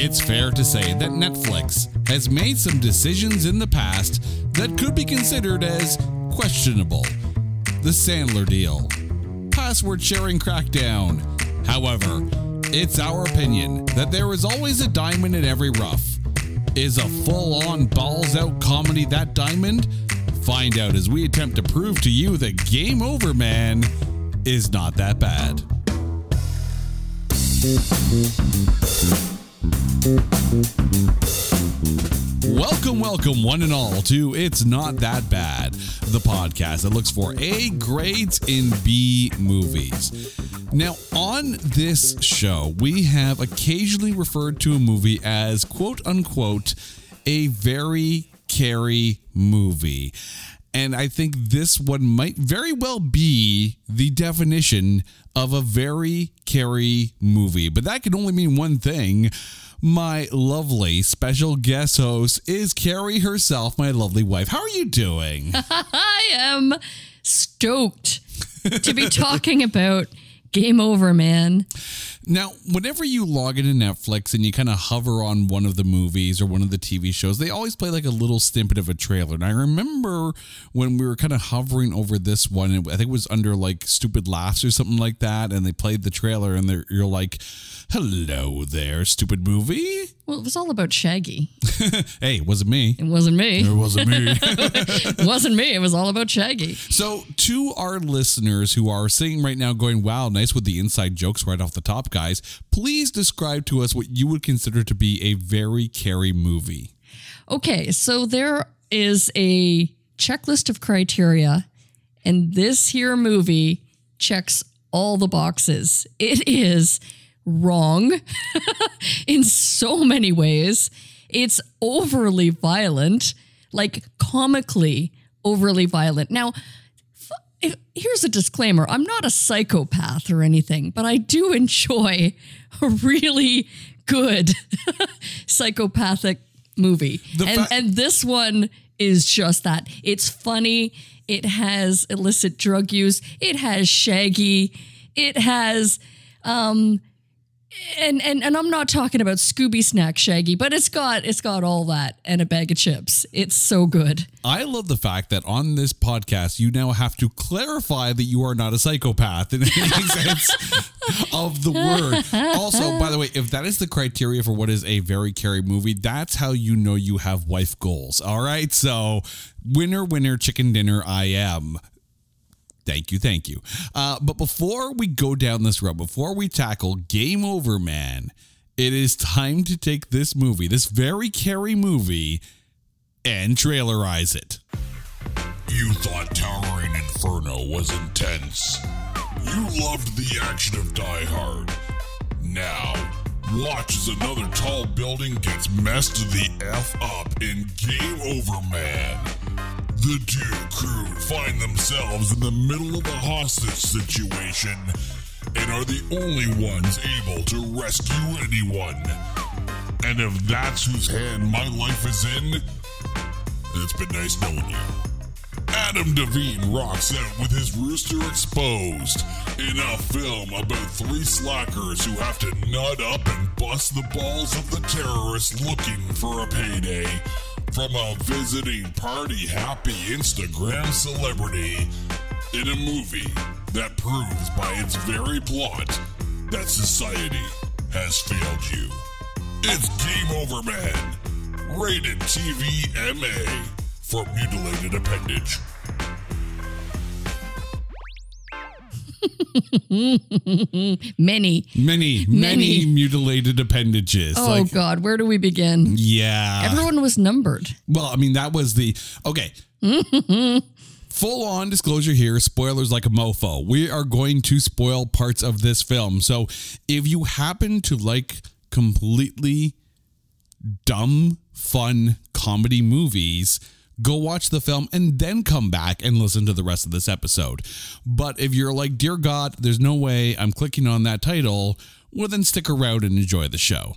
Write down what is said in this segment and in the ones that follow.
It's fair to say that Netflix has made some decisions in the past that could be considered as questionable. The Sandler deal, password sharing crackdown. However, it's our opinion that there is always a diamond in every rough. Is a full on balls out comedy that diamond? Find out as we attempt to prove to you that Game Over Man is not that bad. Welcome, welcome, one and all, to It's Not That Bad, the podcast that looks for A grades in B movies. Now, on this show, we have occasionally referred to a movie as quote unquote a very Carrie movie. And I think this one might very well be the definition of a very Carrie movie. But that can only mean one thing. My lovely special guest host is Carrie herself, my lovely wife. How are you doing? I am stoked to be talking about Game Over Man. Now, whenever you log into Netflix and you kind of hover on one of the movies or one of the TV shows, they always play like a little snippet of a trailer. And I remember when we were kind of hovering over this one, I think it was under like Stupid Laughs or something like that, and they played the trailer, and you're like, "Hello there, stupid movie." Well, it was all about Shaggy. hey, it wasn't me. It wasn't me. It wasn't me. it wasn't me. It was all about Shaggy. So, to our listeners who are sitting right now going, wow, nice with the inside jokes right off the top, guys, please describe to us what you would consider to be a very Carrie movie. Okay, so there is a checklist of criteria, and this here movie checks all the boxes. It is wrong in so many ways. It's overly violent, like comically overly violent. Now, here's a disclaimer I'm not a psychopath or anything, but I do enjoy a really good psychopathic movie. And, fa- and this one is just that. It's funny. It has illicit drug use. It has Shaggy. It has um, and and and I'm not talking about Scooby Snack Shaggy, but it's got it's got all that and a bag of chips. It's so good. I love the fact that on this podcast you now have to clarify that you are not a psychopath in any sense of the word. Also, by the way, if that is the criteria for what is a very Carrie movie, that's how you know you have wife goals. All right, so winner, winner, chicken dinner. I am. Thank you, thank you. Uh, but before we go down this road, before we tackle Game Over Man, it is time to take this movie, this very Carrie movie, and trailerize it. You thought Towering Inferno was intense. You loved the action of Die Hard. Now, watch as another tall building gets messed the F up in Game Over Man. The two crew find themselves in the middle of a hostage situation and are the only ones able to rescue anyone. And if that's whose hand my life is in, it's been nice knowing you. Adam Devine rocks out with his rooster exposed in a film about three slackers who have to nut up and bust the balls of the terrorists looking for a payday from a visiting party happy Instagram celebrity in a movie that proves by its very plot that society has failed you. It's Game Over Man, rated TV MA for mutilated appendage. many, many, many, mutilated appendages. Oh like, God, where do we begin? Yeah, everyone was numbered. Well, I mean, that was the okay. Full on disclosure here, spoilers like a mofo. We are going to spoil parts of this film. So if you happen to like completely dumb, fun comedy movies, go watch the film and then come back and listen to the rest of this episode. But if you're like, Dear God, there's no way I'm clicking on that title, well, then stick around and enjoy the show.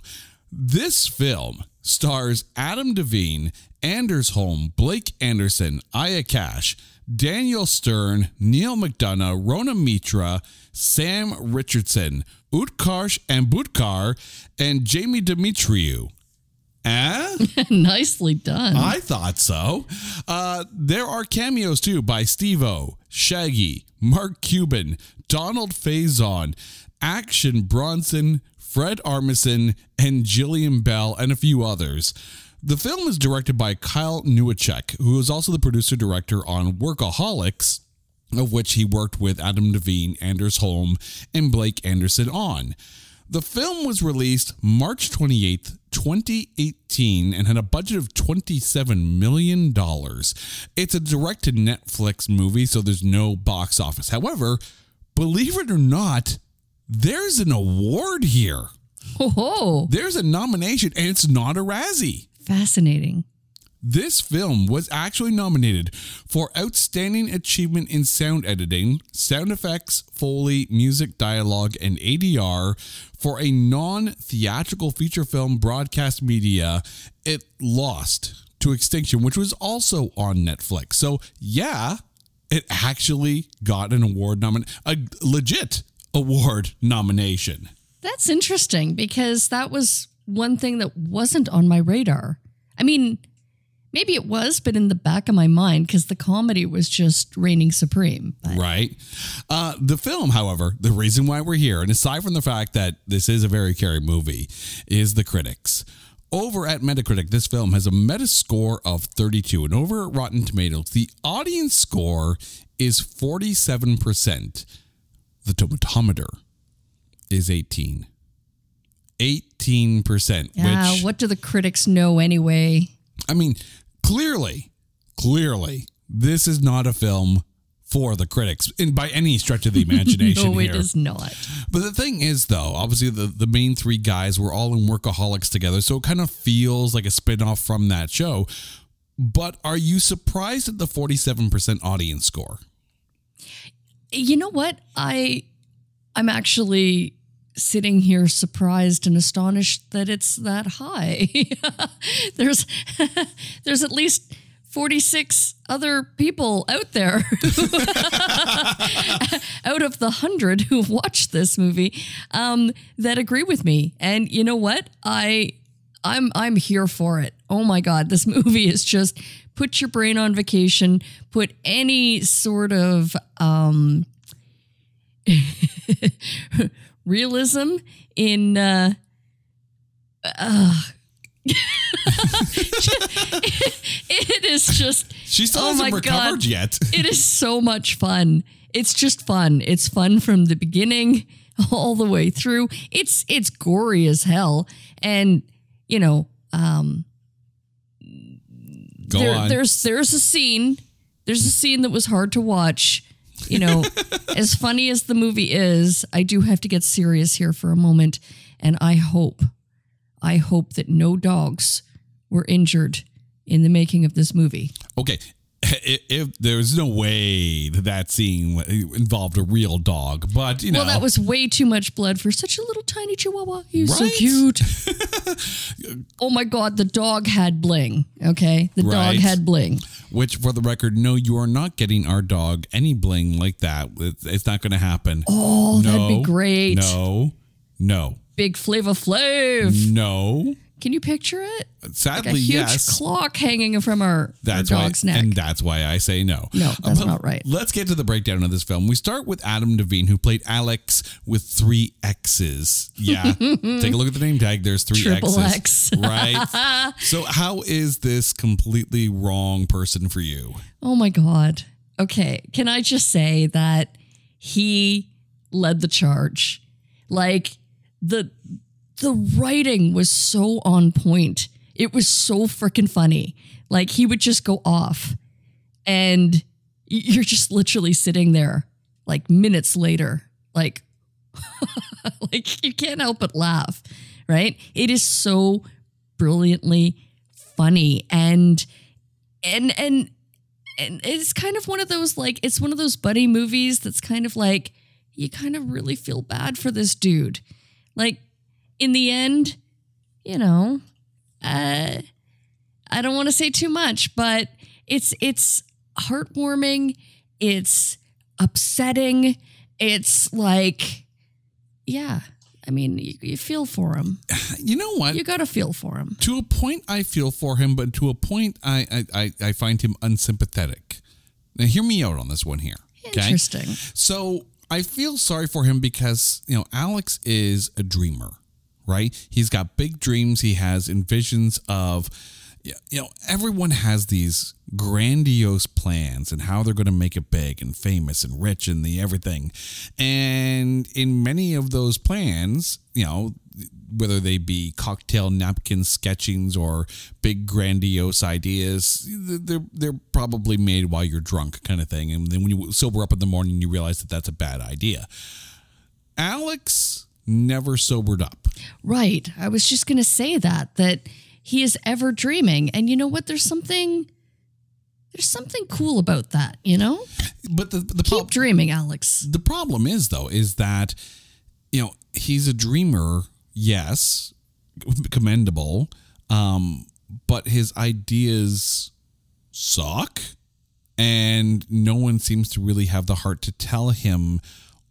This film stars Adam Devine, Anders Holm, Blake Anderson, Aya Cash, Daniel Stern, Neil McDonough, Rona Mitra, Sam Richardson, Utkarsh and Ambudkar, and Jamie Demetriou. Eh? Nicely done. I thought so. Uh, there are cameos too by Steve-O, Shaggy, Mark Cuban, Donald Faison, Action Bronson, Fred Armisen, and Jillian Bell, and a few others. The film is directed by Kyle Newacheck, who is also the producer director on Workaholics, of which he worked with Adam Devine, Anders Holm, and Blake Anderson on. The film was released March 28th, 2018, and had a budget of $27 million. It's a direct to Netflix movie, so there's no box office. However, believe it or not, there's an award here. Oh, There's a nomination, and it's not a Razzie. fascinating. This film was actually nominated for Outstanding Achievement in Sound Editing, Sound Effects, Foley, Music, Dialogue, and ADR for a non theatrical feature film broadcast media. It lost to Extinction, which was also on Netflix. So, yeah, it actually got an award nomination, a legit award nomination. That's interesting because that was one thing that wasn't on my radar. I mean, maybe it was, but in the back of my mind, because the comedy was just reigning supreme. But Right. Uh, the film, however, the reason why we're here, and aside from the fact that this is a very scary movie, is the critics. Over at Metacritic, this film has a meta score of 32, and over at Rotten Tomatoes, the audience score is 47%. The tomatometer is 18. 18%, yeah, which what do the critics know anyway? I mean, clearly, clearly, this is not a film for the critics, and by any stretch of the imagination no, here. it is not. But the thing is, though, obviously the, the main three guys were all in Workaholics together, so it kind of feels like a spin-off from that show. But are you surprised at the 47% audience score? You know what? I I'm actually sitting here surprised and astonished that it's that high. there's there's at least 46 other people out there out of the 100 who've watched this movie um, that agree with me. And you know what? I I'm I'm here for it. Oh my god, this movie is just put your brain on vacation, put any sort of um realism in uh, uh it is just She still oh hasn't my recovered God. yet. it is so much fun. It's just fun. It's fun from the beginning all the way through. It's it's gory as hell, and you know, um, Go there- on. there's there's a scene. There's a scene that was hard to watch. You know, as funny as the movie is, I do have to get serious here for a moment, and I hope, I hope that no dogs were injured in the making of this movie. Okay. If, if there's no way that that scene involved a real dog, but you know, Well, that was way too much blood for such a little tiny chihuahua. He was so cute. oh my god, the dog had bling. Okay, the dog had bling. Which, for the record, no, you are not getting our dog any bling like that. It's, not going to happen. Oh, that'd be great. No, no, Big Flava Flav. no. Can you picture it? Like a Sadly, huge yes. clock hanging from our, That's our why, dog's neck. and that's why I say no. No, that's But not right. Let's get to the breakdown of this film. We start with Adam Devine, who played Alex with three X's. Yeah, take a look at the name tag. There's three Triple X's. X. right. So, how is this completely wrong person for you? Oh my God. Okay. Can I just say that he led the charge? Like the the writing was so on point. It was so freaking funny. Like he would just go off and you're just literally sitting there like minutes later like like you can't help but laugh, right? It is so brilliantly funny and and and and it's kind of one of those like it's one of those buddy movies that's kind of like you kind of really feel bad for this dude like in the end you know uh i don't want to say too much but it's it's heartwarming. It's upsetting. It's like, yeah. I mean, you, you feel for him. You know what? You got to feel for him. to a point, I feel for him, but to a point, I I, I, find him unsympathetic. Now, hear me out on this one here. Okay. Interesting. So I feel sorry for him because you know Alex is a dreamer, right? He's got big dreams. He has envisions of, you know, everyone has these grandiose plans and how they're going to make it big and famous and rich and the everything. And in many of those plans, you know, whether they be cocktail napkin sketchings or big grandiose ideas, they're they're probably made while you're drunk, kind of thing. And then when you sober up in the morning, you realize that that's a bad idea. Alex never sobered up. Right. I was just going to say that, that he is ever dreaming. And you know what? There's something. There's something cool about that, you know? But the the, Keep prob- dreaming, Alex. the problem is though is that you know he's a dreamer, yes, commendable, um, but his ideas suck, and no one seems to really have the heart to tell him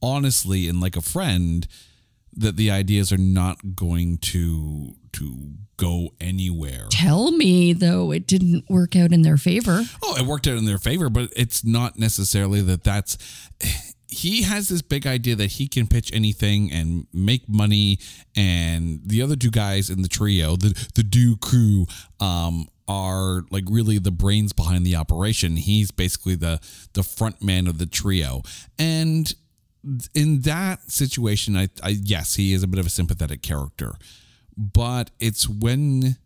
honestly and like a friend that the ideas are not going to to go anywhere. Tell me, though, it didn't work out in their favor. Oh, it worked out in their favor, but it's not necessarily that that's. He has this big idea that he can pitch anything and make money, and the other two guys in the trio, the the Do crew, um, are like really the brains behind the operation. He's basically the the front man of the trio, and in that situation, I, I yes, he is a bit of a sympathetic character, but it's when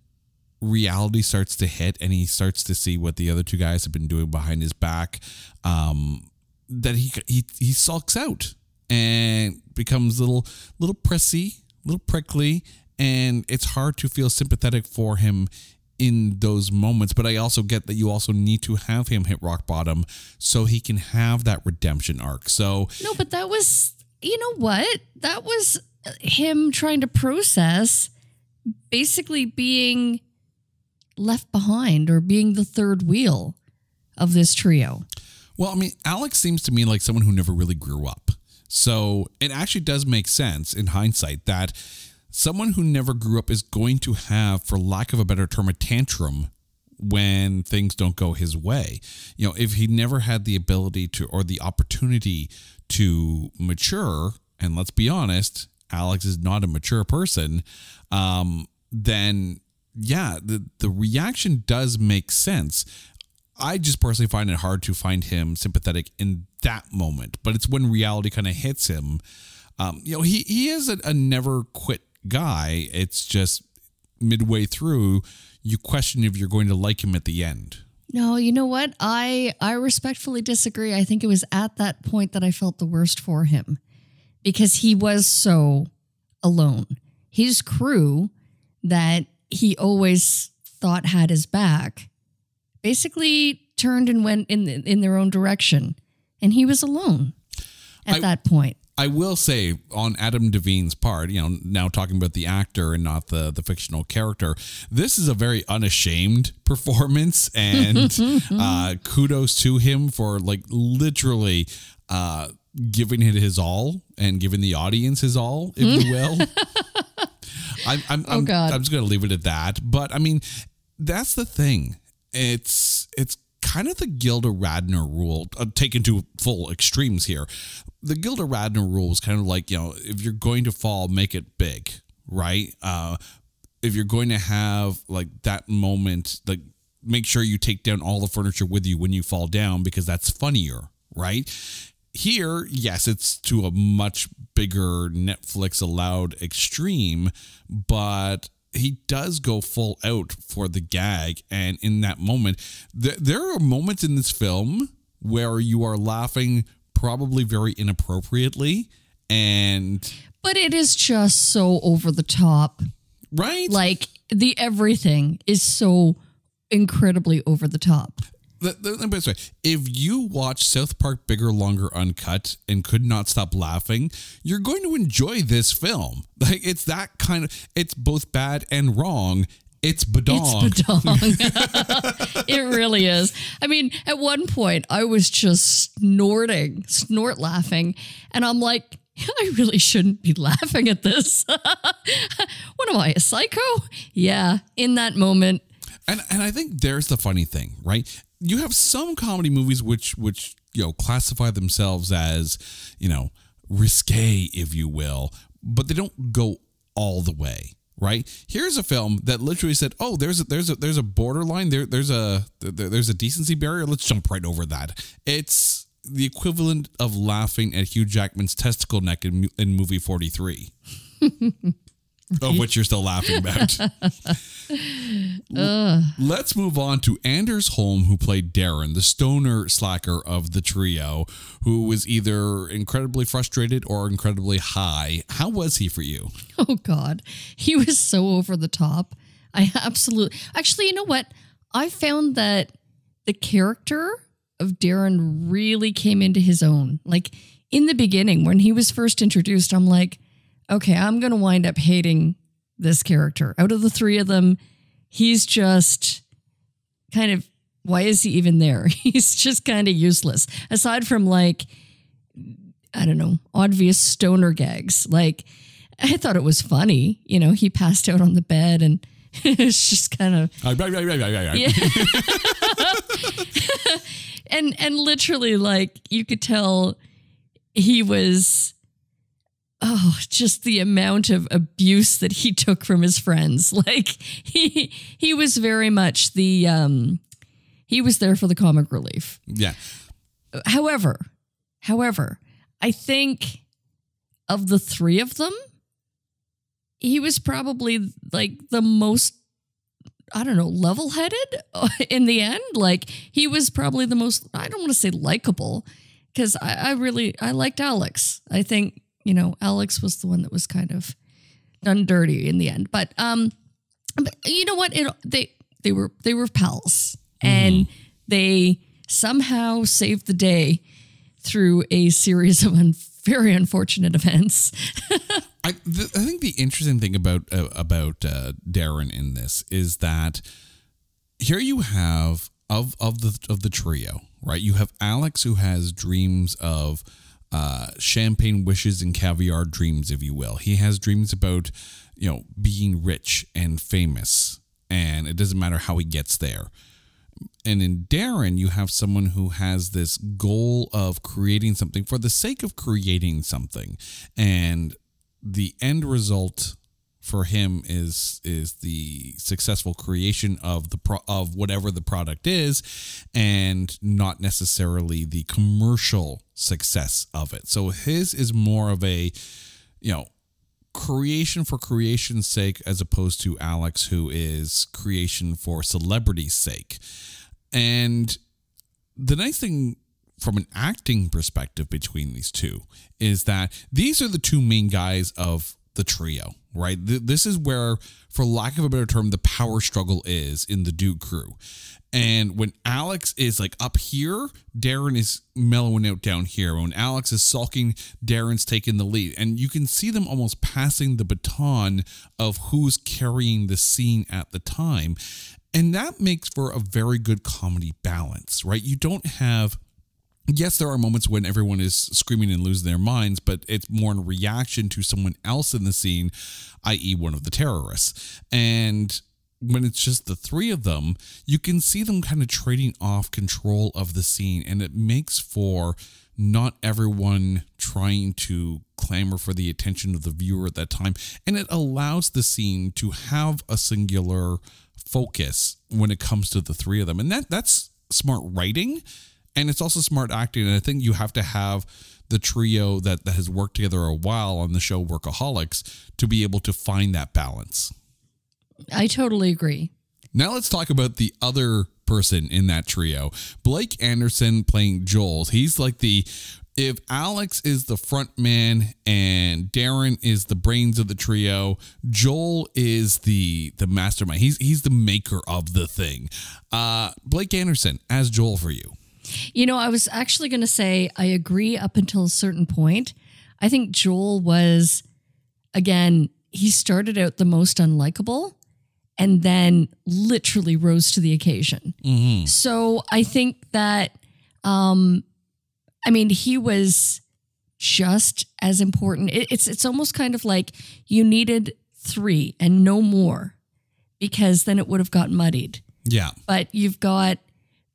reality starts to hit and he starts to see what the other two guys have been doing behind his back um that he he he sulks out and becomes a little little prissy little prickly and it's hard to feel sympathetic for him in those moments but i also get that you also need to have him hit rock bottom so he can have that redemption arc so No, but that was, you know what? That was him trying to process basically being left behind or being the third wheel of this trio. Well, I mean, Alex seems to me like someone who never really grew up. So it actually does make sense in hindsight that someone who never grew up is going to have, for lack of a better term, a tantrum when things don't go his way. You know, if he never had the ability to or the opportunity to mature, and let's be honest, Alex is not a mature person, um, then yeah, the, the reaction does make sense. I just personally find it hard to find him sympathetic in that moment, but it's when reality kind of hits him. Um, you know, he he is a, a never quit guy. It's just midway through, you question if you're going to like him at the end. No, you know what? I I respectfully disagree. I think it was at that point that I felt the worst for him because he was so alone. His crew that he always thought had his back basically turned and went in in their own direction and he was alone at I- that point. I will say on Adam Devine's part, you know, now talking about the actor and not the the fictional character, this is a very unashamed performance, and uh, kudos to him for like literally uh, giving it his all and giving the audience his all, if you will. I'm, I'm, I'm, God. I'm just going to leave it at that. But I mean, that's the thing. It's it's kind of the Gilda Radner rule uh, taken to full extremes here. The Gilda Radner rule is kind of like you know if you're going to fall, make it big, right? Uh, if you're going to have like that moment, like make sure you take down all the furniture with you when you fall down because that's funnier, right? Here, yes, it's to a much bigger Netflix allowed extreme, but he does go full out for the gag. And in that moment, th- there are moments in this film where you are laughing probably very inappropriately. And, But it is just so over the top. right? Like the everything is so incredibly over the top. the, the, let me this way. if you watch South Park Bigger, Longer, Uncut and could not stop laughing, you're going to enjoy this film. Like it's that kind of it's both bad and wrong It's badong. It's badong. it really is. I mean, at one point, I was just snorting, snort laughing, and I'm like, I really shouldn't be laughing at this. what am I, a psycho? Yeah, in that moment. And and I think there's the funny thing, right? You have some comedy movies which which you know classify themselves as you know risque, if you will, but they don't go all the way right? Here's a film that literally said oh there's a there's a there's a borderline there there's a there, there's a decency barrier. Let's jump right over that. It's the equivalent of laughing at hugh jackman's testicle neck in, in movie 43 of which you're still laughing about Let's move on to Anders Holm, who played Darren, the stoner slacker of the trio, who was either incredibly frustrated or incredibly high. How was he for you? Oh God, he was so over the top. I absolutely, actually, you know what? I found that the character of Darren really came into his own. Like in the beginning, when he was first introduced, I'm like, okay, I'm going to wind up hating this character. Out of the three of them, he's just kind of why is he even there? He's just kind of useless. Aside from like I don't know, obvious stoner gags. Like I thought it was funny, you know, he passed out on the bed and it's just kind of uh, yeah. and and literally like you could tell he was oh, just the amount of abuse that he took from his friends. Like he he was very much the um he was there for the comic relief. Yeah. However, however, I think of the three of them, he was probably like the most I don't know, level headed in the end. Like he was probably the most, I don't want to say likable because I, I, really, I liked Alex. I think you know, Alex was the one that was kind of done dirty in the end. But um, but you know what? It they they were they were pals, mm-hmm. and they somehow saved the day through a series of un- very unfortunate events. I, th- I think the interesting thing about uh, about uh, Darren in this is that here you have of of the of the trio, right? You have Alex who has dreams of uh, champagne wishes and caviar dreams, if you will. He has dreams about, you know, being rich and famous, and it doesn't matter how he gets there. And in Darren, you have someone who has this goal of creating something for the sake of creating something. And the end result for him is is the successful creation of the pro, of whatever the product is and not necessarily the commercial success of it. So his is more of a you know creation for creation's sake as opposed to Alex who is creation for celebrity's sake. And the nice thing from an acting perspective between these two is that these are the two main guys of the trio, right? This is where, for lack of a better term, the power struggle is in the Duke crew. And when Alex is like up here, Darren is mellowing out down here. When Alex is sulking, Darren's taking the lead. And you can see them almost passing the baton of who's carrying the scene at the time. And that makes for a very good comedy balance, right? You don't have yes, there are moments when everyone is screaming and losing their minds, but it's more in reaction to someone else in the scene, i.e., one of the terrorists. And when it's just the three of them, you can see them kind of trading off control of the scene, and it makes for not everyone trying to clamor for the attention of the viewer at that time. And it allows the scene to have a singular focus when it comes to the three of them. And that that's smart writing and it's also smart acting. And I think you have to have the trio that, that has worked together a while on the show Workaholics to be able to find that balance. I totally agree. Now let's talk about the other person in that trio. Blake Anderson playing Joel. He's like the if Alex is the front man and Darren is the brains of the trio, Joel is the the mastermind. He's he's the maker of the thing. Uh Blake Anderson as Joel for you. You know, I was actually going to say I agree up until a certain point. I think Joel was, again, he started out the most unlikable. and then literally rose to the occasion. So I think that, um, I mean, he was just as important. It, it's it's almost kind of like you needed three and no more, because then it would have got muddied. Yeah. But you've got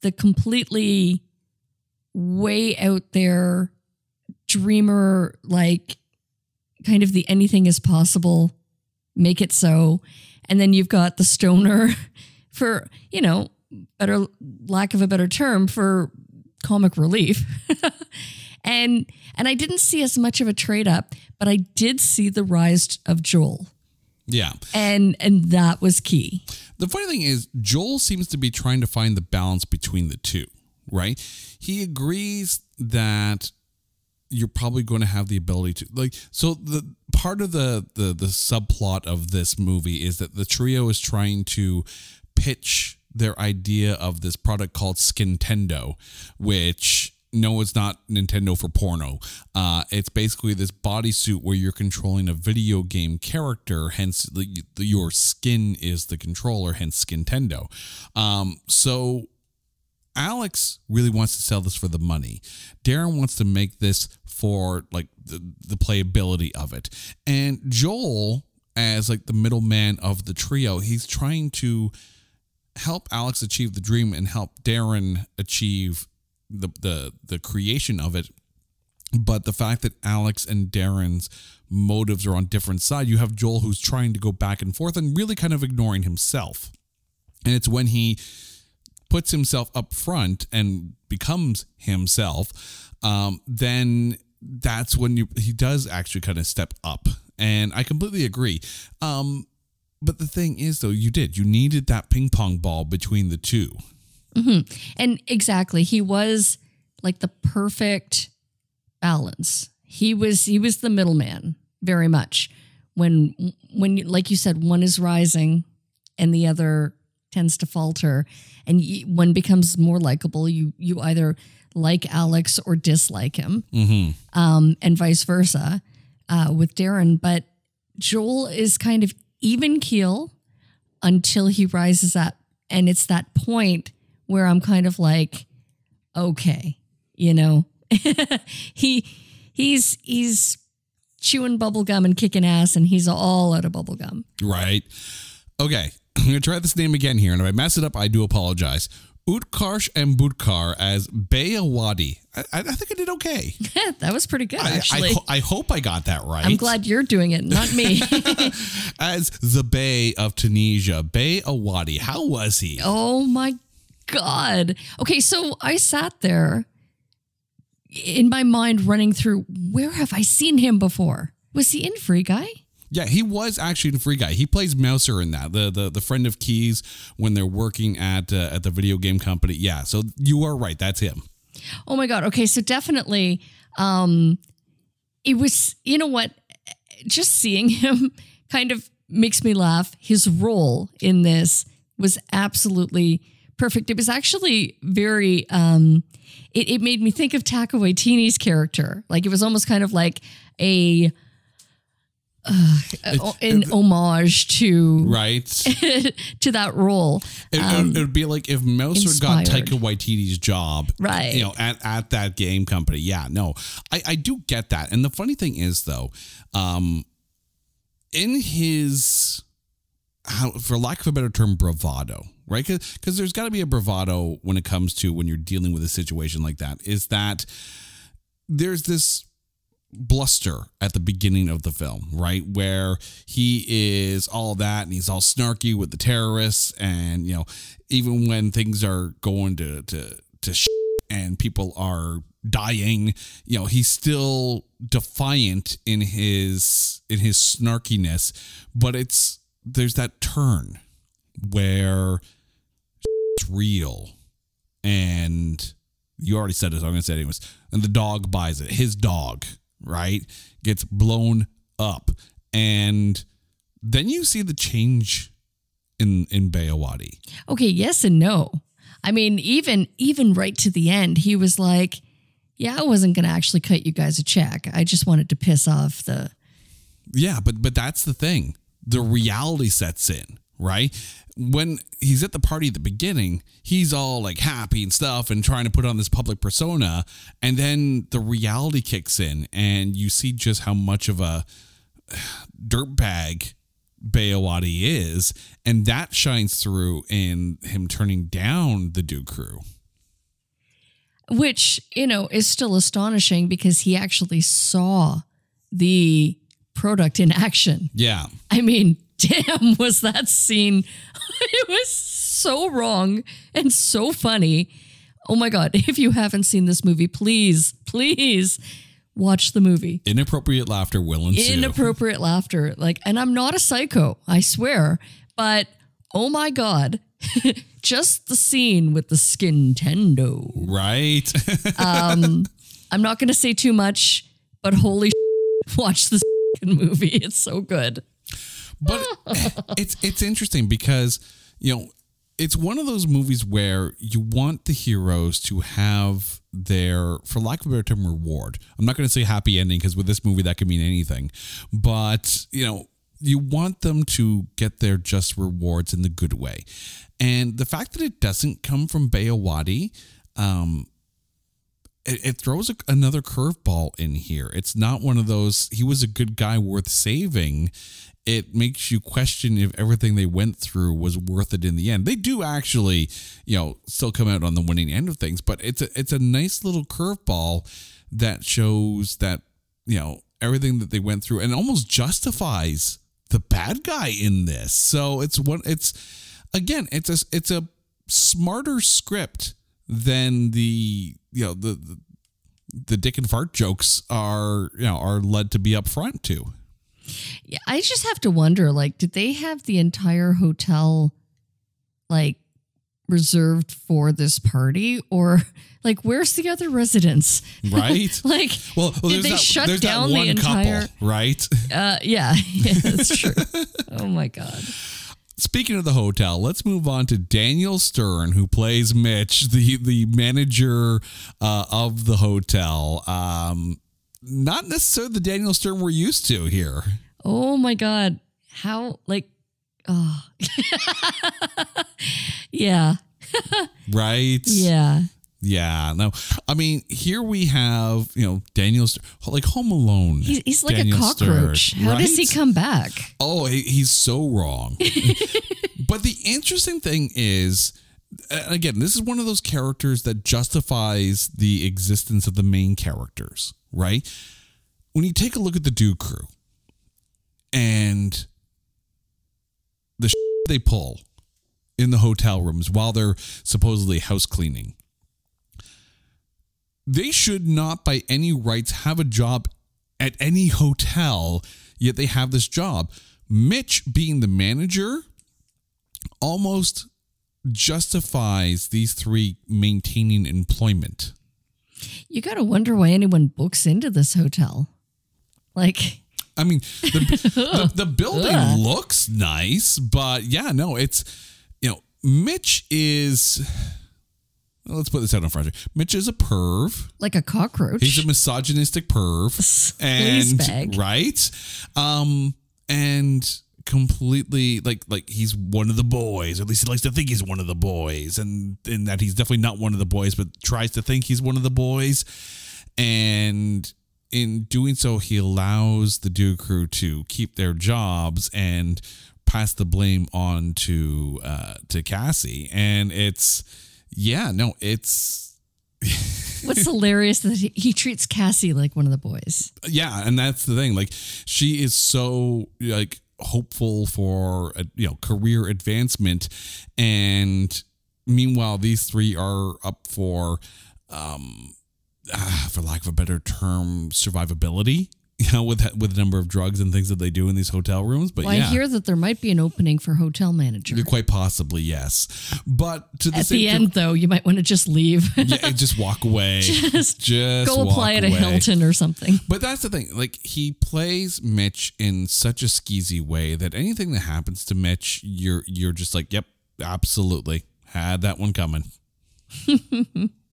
the completely way out there dreamer, like kind of the anything is possible, make it so. And then you've got the stoner for, you know, better lack of a better term for comic relief. and and I didn't see as much of a trade up, but I did see the rise of Joel. Yeah. And and that was key. The funny thing is, Joel seems to be trying to find the balance between the two, right? He agrees that you're probably going to have the ability to like so the part of the the the subplot of this movie is that the trio is trying to pitch their idea of this product called Skintendo, which no, it's not Nintendo for porno. Uh, it's basically this bodysuit where you're controlling a video game character, hence the, the, your skin is the controller, hence Skintendo. Um, so Alex really wants to sell this for the money. Darren wants to make this for like the, the playability of it. And Joel, as like the middleman of the trio, he's trying to help Alex achieve the dream and help Darren achieve the the the creation of it. But the fact that Alex and Darren's motives are on different side, you have Joel who's trying to go back and forth and really kind of ignoring himself. And it's when he puts himself up front and becomes himself, um, then that's when you, he does actually kind of step up. And I completely agree. Um, but the thing is, though, you did. You needed that ping pong ball between the two. And exactly, he was like the perfect balance. He was he was the middleman very much. When when like you said, one is rising and the other tends to falter, and one becomes more likable. You you either like Alex or dislike him, um, and vice versa uh, with Darren. But Joel is kind of even keel until he rises up. And it's that point where I'm kind of like, okay, you know, he he's he's chewing bubble gum and kicking ass and he's all out of bubble gum. Right. Okay. I'm going to try this name again here. And if I mess it up, I do apologize. Utkarsh Ambudkar as Bayawadi. I, I think I did okay. that was pretty good I, I, actually. ho- I hope I got that right. I'm glad you're doing it, not me. As the Bay of Tunisia, Bayawadi. How was he? oh my god. Okay, so I sat there in my mind running through where have I seen him before? Was he in Free Guy? Yeah, he was actually the free guy. He plays Mouser in that, the the, the friend of Keys when they're working at uh, at the video game company. Yeah, so you are right. That's him. Oh my god. Okay, so definitely um it was you know what just seeing him kind of makes me laugh. His role in this was absolutely perfect. It was actually very um it, it made me think of Taika Waititi's character. Like it was almost kind of like a uh, an homage to Right. to that role. It, it would be like if Mouser got. Taika Waititi's job, Right. You know, at, at that game company. Yeah, no, I, I do get that. And the funny thing is, though, um, in his, how, for lack of a better term, bravado, right? Because there's got to be a bravado when it comes to when you're dealing with a situation like that. Is that there's this bluster at the beginning of the film, right? Where he is all that and he's all snarky with the terrorists and you know, even when things are going to to to sh- and people are dying, you know, he's still defiant in his in his snarkiness, but it's there's that turn where real and you already said it, so I'm gonna say it anyways. And the dog buys it. His dog, right, gets blown up, and then you see the change in in Bayawadi. Okay, yes and no. I mean, even even right to the end, he was like, "Yeah, I wasn't to actually cut you guys a check. I just wanted to piss off the." Yeah, but but that's the thing. The reality sets in, right? When he's at the party at the beginning, he's all like happy and stuff and trying to put on this public persona. And then the reality kicks in and you see just how much of a dirtbag Bayawati is. And that shines through in him turning down the Duke crew. which you know is still astonishing because he actually saw the product in action. Yeah. I mean, damn, was that scene? it was so wrong and so funny. Oh my god! If you haven't seen this movie, please, please watch the movie. Inappropriate laughter will ensue. Inappropriate laughter, like, and I'm not a psycho, I swear, but oh my god. Just the scene with the Skintendo. right. um, I'm not going to say too much, but holy sh- watch this movie. It's so good. But it's it's interesting because you know it's one of those movies where you want the heroes to have their for lack of a better term reward i'm not going to say happy ending because with this movie that could mean anything but you know you want them to get their just rewards in the good way and the fact that it doesn't come from Bayawati, um, it, it throws a, another curveball in here. It's not one of those, he was a good guy worth saving. It makes you question if everything they went through was worth it in the end. They do actually, you know, still come out on the winning end of things, but it's a it's a nice little curveball that shows that, you know, everything that they went through and almost justifies the bad guy in this. So it's one it's again, it's a it's a smarter script than the you know the the, the dick and fart jokes are you know are led to be up front to. Yeah, I just have to wonder like, did they have the entire hotel like reserved for this party? Or like, where's the other residents? Right? like, Well, well did they that, shut down the entire. couple, right? Uh, yeah, yeah, that's true. oh my God. Speaking of the hotel, let's move on to Daniel Stern, who plays Mitch, the the manager uh, of the hotel. Um, not necessarily the Daniel Stern we're used to here. Oh my God. How, like, oh. yeah, Right? yeah. Yeah. No, I mean, here we have, you know, Daniel, Stern, like Home Alone. He's, he's like Daniel a cockroach. Stern, How does he come back? Oh, he- he's so wrong. but the interesting thing is, again, this is one of those characters that justifies the existence of the main characters, right? When you take a look at the Duke crew and the sh- they pull in the hotel rooms while they're supposedly house cleaning, they should not by any rights have a job at any hotel, yet they have this job. Mitch, being the manager, almost justifies these three maintaining employment. You got to wonder why anyone books into this hotel. Like, I mean, the, the, the building looks nice, but yeah, no, it's, you know, Mitch is, well, let's put this out on Friday. Mitch is a perv. like a cockroach. He's a misogynistic perv, and bag. right, um, and completely like like he's one of the boys. Or at least he likes to think he's one of the boys, and in that he's definitely not one of the boys, but tries to think he's one of the boys. And in doing so, he allows the Duke crew to keep their jobs and pass the blame on to uh, to Cassie. And it's yeah, no, it's What's hilarious that he, he treats Cassie like one of the boys. yeah and that's the thing like she is so like hopeful for a, you know career advancement. And meanwhile these three are up for um ah, for lack of a better term survivability you know with with the number of drugs and things that they do in these hotel rooms but Well, yeah I hear that there might be an opening for hotel manager. quite possibly yes but to the At same the end, though, you might want to just leave. yeah, just walk away Just just Go apply at a. Hilton or something. But that's the thing. Like he plays Mitch in such a skeezy way that anything that happens to Mitch, you're you're just like, yep, absolutely. Had that one coming.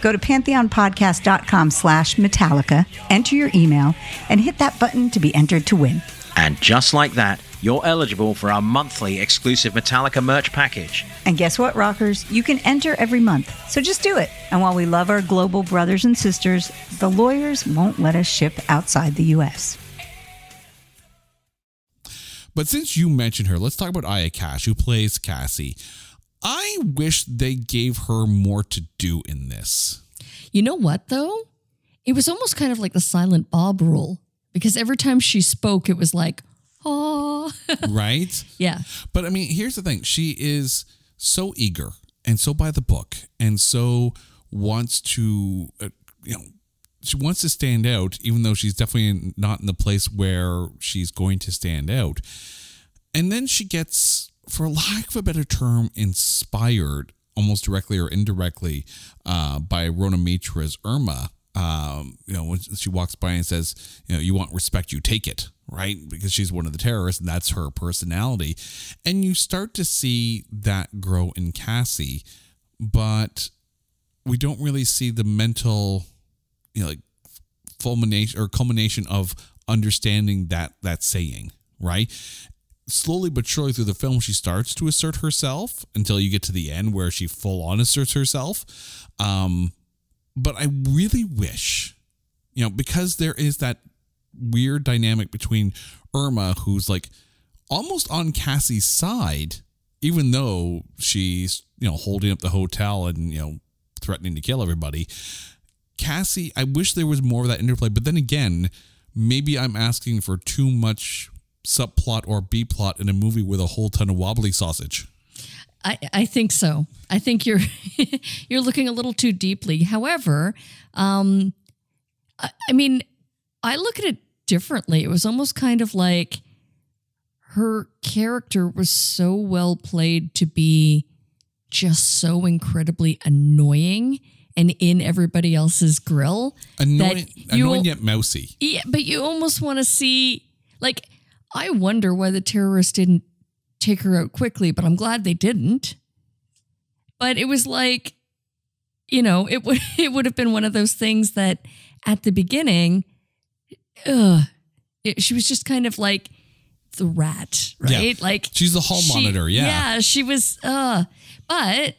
Go to pantheonpodcast.com slash Metallica, enter your email, and hit that button to be entered to win. And just like that, you're eligible for our monthly exclusive Metallica merch package. And guess what, rockers? You can enter every month. So just do it. And while we love our global brothers and sisters, the lawyers won't let us ship outside the U.S. But since you mentioned her, let's talk about Aya Cash, who plays Cassie. I wish they gave her more to do in this. You know what, though? It was almost kind of like the Silent Bob rule because every time she spoke, it was like, oh. right? yeah. But I mean, here's the thing she is so eager and so by the book and so wants to, uh, you know, she wants to stand out, even though she's definitely not in the place where she's going to stand out. And then she gets, for lack of a better term, inspired almost directly or indirectly uh, by Rhona Mitra's Irma. Um, you know, when she walks by and says, you know, you want respect, you take it, right? Because she's one of the terrorists and that's her personality. And you start to see that grow in Cassie, but we don't really see the mental you know like fulmination or culmination of understanding that that saying right slowly but surely through the film she starts to assert herself until you get to the end where she full on asserts herself. Um but i really wish you know because there is that weird dynamic between irma who's like almost on cassie's side even though she's you know holding up the hotel and you know threatening to kill everybody. Cassie, I wish there was more of that interplay, but then again, maybe I'm asking for too much subplot or B plot in a movie with a whole ton of wobbly sausage. I, I think so. I think you're you're looking a little too deeply. However, um, I, I mean, I look at it differently. It was almost kind of like her character was so well played to be just so incredibly annoying and in everybody else's grill. Annoying, annoying yet mousy. Yeah, but you almost want to see, like, I wonder why the terrorists didn't take her out quickly, but I'm glad they didn't. But it was like, you know, it would it would have been one of those things that at the beginning, ugh, it, she was just kind of like the rat, right? Yeah. Like She's the hall she- monitor, yeah. yeah, she was. Uh, but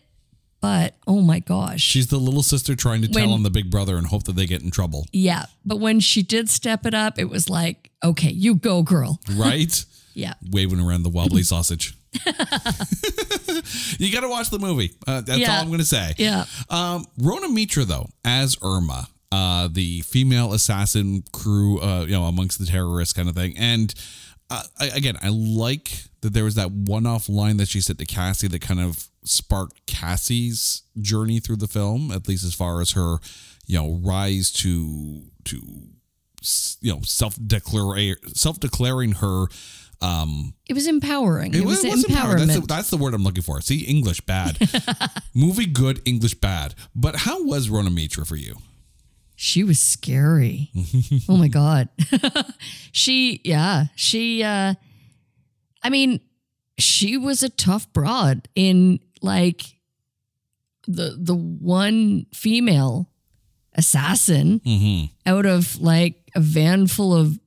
but oh my gosh, She's the little sister trying to tell on the big brother and hope that they get in trouble, yeah. But when she did step it up, it was like, okay, you go, girl. right? Yeah. Waving around the wobbly sausage. You got to watch the movie. Uh, that's Yeah. all I'm going to say. Yeah. Um, Rhona Mitra, though, as Irma, uh, the female assassin crew, uh, you know, amongst the terrorists kind of thing. And I, again, I like that there was that one off line that she said to Cassie that kind of sparked Cassie's journey through the film, at least as far as her, you know, rise to, to, you know, self declare self declaring her um It was empowering. It, it was, was empowerment. That's the, that's the word I'm looking for. See, English bad. Movie good, English bad. But how was Rhona Mitra for you? She was scary. oh my god. she yeah, she uh I mean, she was a tough broad in like the the one female assassin out of like a van full of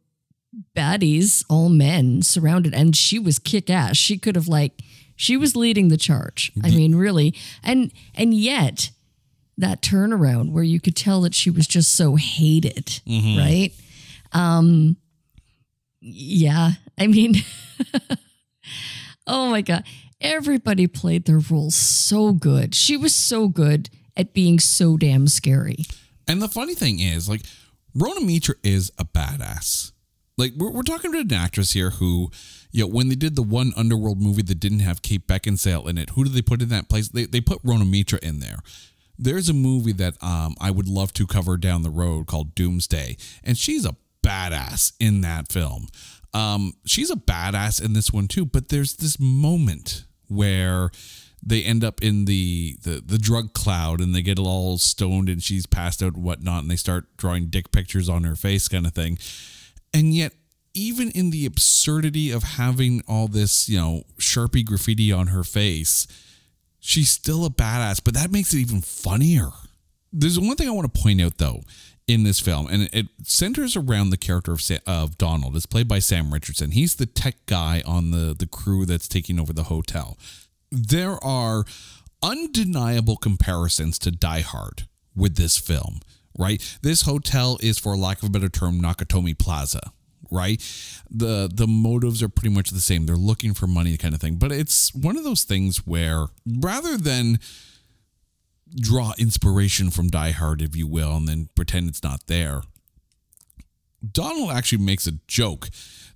baddies, all men surrounded, and she was kick ass. She could have like she was leading the charge. I mean, really. And and yet that turnaround where you could tell that she was just so hated, right? Um yeah. I mean Oh my god. Everybody played their roles so good. She was so good at being so damn scary. And the funny thing is, like, Rhona Mitra is a badass. Like, we're, we're talking to an actress here who, you know, when they did the one Underworld movie that didn't have Kate Beckinsale in it, who did they put in that place? They, they put Rhona Mitra in there. There's a movie that um, I would love to cover down the road called Doomsday, and she's a badass in that film. Um, she's a badass in this one too, but there's this moment where they end up in the, the the drug cloud and they get all stoned and she's passed out and whatnot and they start drawing dick pictures on her face kind of thing and yet even in the absurdity of having all this you know sharpie graffiti on her face she's still a badass but that makes it even funnier. There's one thing i want to point out though in this film and it centers around the character of, Sa- of donald. It's played by sam richardson. He's the tech guy on the the crew that's taking over the hotel. There are undeniable comparisons to Die Hard with this film, right? This hotel is, for lack of a better term, Nakatomi Plaza, right? The the motives are pretty much the same. They're looking for money, kind of thing. But it's one of those things where rather than draw inspiration from Die Hard, if you will, and then pretend it's not there, Donald actually makes a joke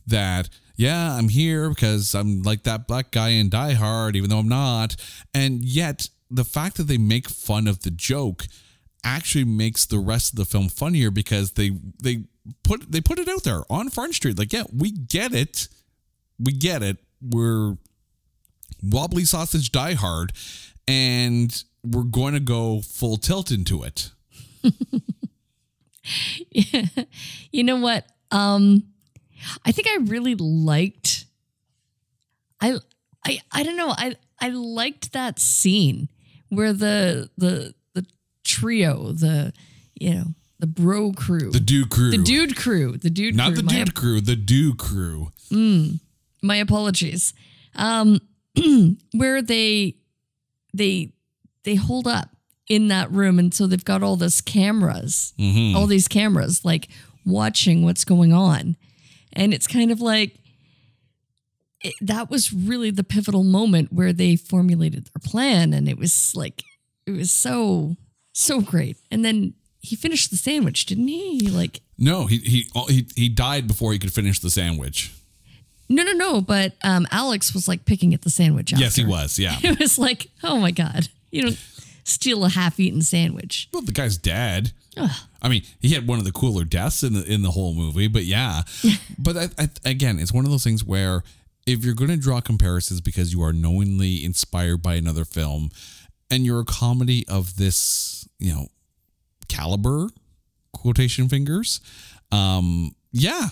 that, yeah, I'm here because I'm like that black guy in Die Hard, even though I'm not. And yet, the fact that they make fun of the joke actually makes the rest of the film funnier because they they put they put it out there on Front Street. Like, yeah, we get it. We get it. We're wobbly sausage die hard and we're going to go full tilt into it. yeah. You know what? Um I think I really liked I I I don't know. I I liked that scene where the the the trio, the you know, the bro crew. The dude crew. the dude crew, the dude Not crew. the dude crew, the do crew. my apologies. Um where they they they hold up in that room and so they've got all this cameras all these cameras like watching what's going on and it's kind of like it, that was really the pivotal moment where they formulated their plan and it was like it was so so great and then he finished the sandwich didn't he He, like No, he he he he died before he could finish the sandwich. no no no but um alex was like picking at the sandwich Yes, he was. Yeah. it was like oh my god you don't steal a half-eaten sandwich well, the guy's dead. I mean, he had one of the cooler deaths in the in the whole movie, but yeah. but I, I, again, it's one of those things where if you're going to draw comparisons because you are knowingly inspired by another film, and you're a comedy of this, you know, caliber, quotation fingers, um, yeah,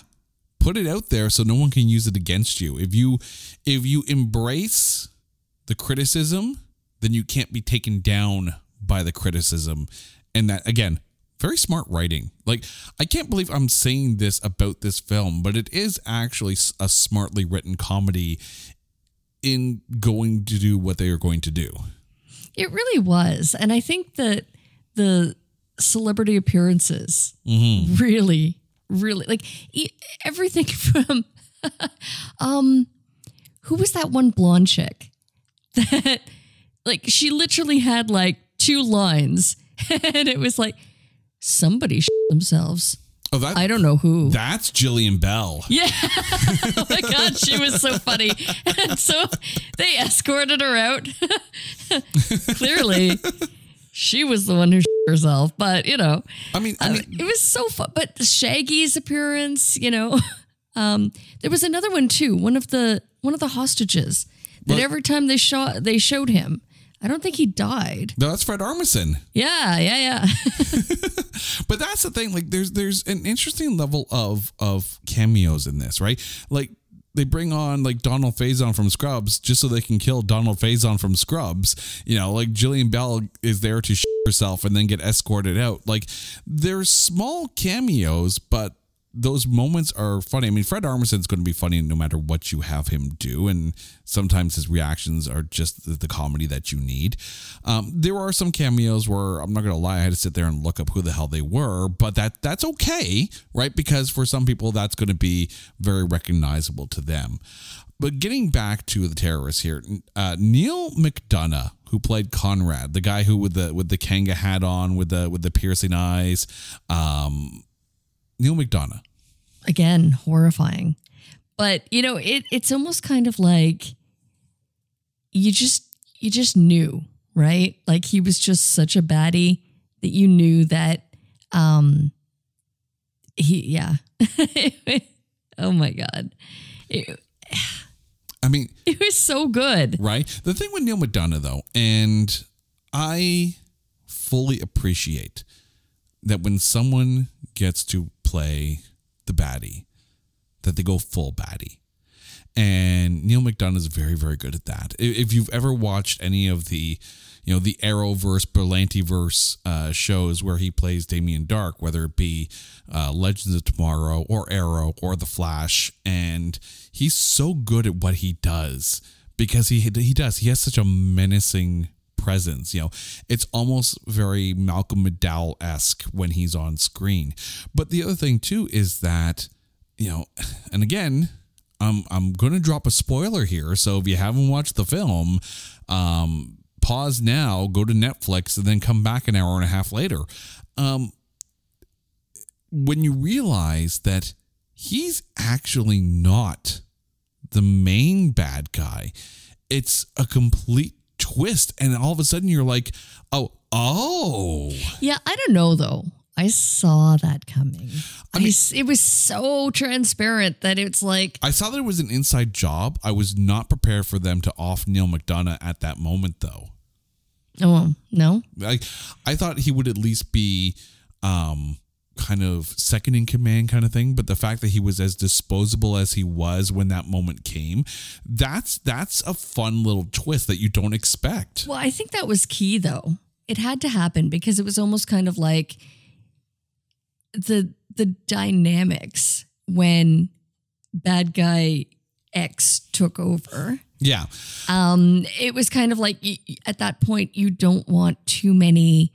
put it out there so no one can use it against you. If you if you embrace the criticism, then you can't be taken down by the criticism. And that again, very smart writing. Like I can't believe I'm saying this about this film, but it is actually a smartly written comedy in going to do what they are going to do. It really was. And I think that the celebrity appearances really, really like e- everything from um who was that one blonde chick that like she literally had like two lines and it was like somebody sh- themselves. Oh, that I don't know who. that's Jillian Bell. Yeah. oh my God, she was so funny. And so they escorted her out. Clearly, she was the one who herself, but you know, I mean, I uh, mean, it was so fun. But Shaggy's appearance, you know, um, there was another one too. One of the one of the hostages that Well- every time they shot they showed him. I don't think he died. no, that's Fred Armisen. Yeah, yeah, yeah. But that's the thing. Like, there's there's an interesting level of of cameos in this, right? Like, they bring on like Donald Faison from Scrubs just so they can kill Donald Faison from Scrubs. You know, like Jillian Bell is there to herself and then get escorted out. Like, there's small cameos, but those moments are funny. I mean, Fred Armisen's going to be funny no matter what you have him do, and sometimes his reactions are just the, comedy that you need. Um, there are some cameos where I'm not going to lie, I had to sit there and look up who the hell they were, but that that's okay, right? Because for some people, that's going to be very recognizable to them. But getting back to the terrorists here, uh, Neal McDonough, who played Conrad, the guy who with the with the Kangol hat on, with the with the piercing eyes, um, Neal McDonough. Again, horrifying. But you know, it it's almost kind of like you just you just knew, right? Like he was just such a baddie that you knew that um he yeah. oh my god. It, I mean, it was so good. right? The thing with Neal McDonough, though, and I fully appreciate that when someone gets to play the baddie, that they go full baddie. And Neal McDonough is very, very good at that. If you've ever watched any of the, you know, the Arrow Arrowverse, Berlantiverse uh, shows where he plays Damien Darhk, whether it be uh, Legends of Tomorrow or Arrow or The Flash, and he's so good at what he does because he he does he has such a menacing presence. You know, it's almost very Malcolm McDowell esque when he's on screen. But the other thing too is that you know, and again, I'm I'm to drop a spoiler here. So if you haven't watched the film, um, pause now, go to Netflix, and then come back an hour and a half later. Um, when you realize that he's actually not the main bad guy, it's a complete twist, and all of a sudden you're like, oh, oh. Yeah, I don't know though. I saw that coming. I s- it was so transparent that it's like I saw that it was an inside job. I was not prepared for them to off Neal McDonough at that moment, though. oh no. I I thought he would at least be um kind of second in command kind of thing, but the fact that he was as disposable as he was when that moment came, that's that's a fun little twist that you don't expect. Well, I think that was key though. It had to happen because it was almost kind of like the the dynamics when bad guy X took over. Yeah. Um, it was kind of like at that point you don't want too many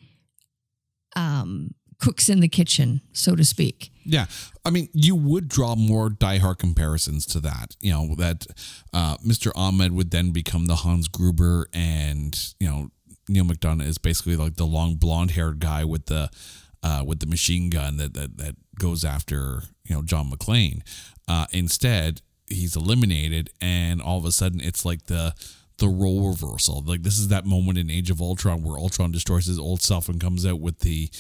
um, cooks in the kitchen, so to speak. Yeah, I mean, you would draw more diehard comparisons to that. You know that uh, Mr. Ahmed would then become the Hans Gruber, and you know Neal McDonough is basically like the long blonde-haired guy with the uh, with the machine gun that that that goes after you know John McClane. Uh, instead, he's eliminated, and all of a sudden, it's like the the role reversal. Like this is that moment in Age of Ultron where Ultron destroys his old self and comes out with the,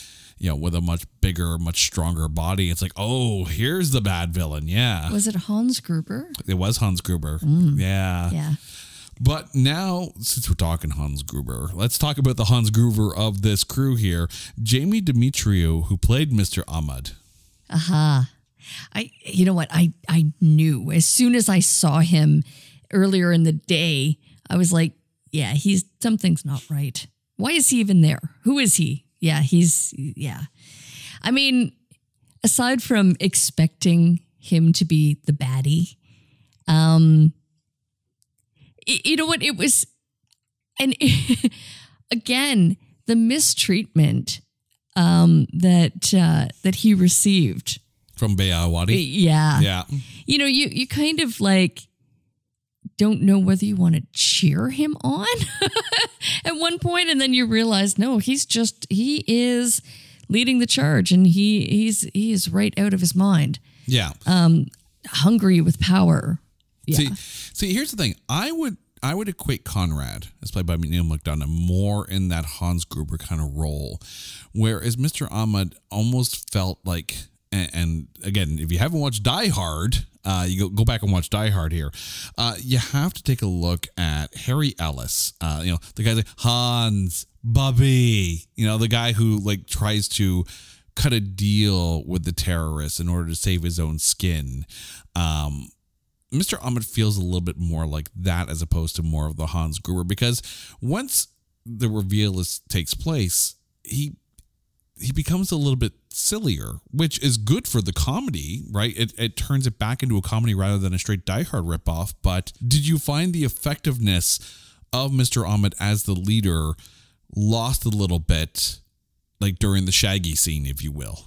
you know, with a much bigger, much stronger body. It's like, oh, here's the bad villain. Yeah, Was it Hans Gruber? it was Hans Gruber. Mm. Yeah. Yeah. But now, since we're talking Hans Gruber, let's talk about the Hans Gruber of this crew here. Jamie Demetriou, who played Mr. Ahmad. Aha. I you know what? I I knew as soon as I saw him earlier in the day, I was like, yeah, he's something's not right. Why is he even there? Who is he? Yeah, he's yeah. I mean, aside from expecting him to be the baddie, um you know what it was and again, the mistreatment um that uh that he received From Bae Awadi. yeah. Yeah. You know, you you kind of like don't know whether you want to cheer him on at one point and then you realize no he's just he is leading the charge and he he's he is right out of his mind Yeah. Um hungry with power yeah See, see, here's the thing. I would I would equate Conrad, as played by Neal McDonough, more in that Hans Gruber kind of role, whereas Mr. Ahmed almost felt like, and, again, if you haven't watched Die Hard, uh, you go, go back and watch Die Hard here. Uh, you have to take a look at Harry Ellis. Uh, you know, the guy like Hans, Bubby. You know, the guy who like tries to cut a deal with the terrorists in order to save his own skin. Um, Mr. Ahmed feels a little bit more like that as opposed to more of the Hans Gruber because once the reveal is, takes place, he he becomes a little bit sillier, which is good for the comedy, right? It, it turns it back into a comedy rather than a straight Die Hard ripoff. But did you find the effectiveness of Mr. Ahmed as the leader lost a little bit, like during the Shaggy scene, if you will?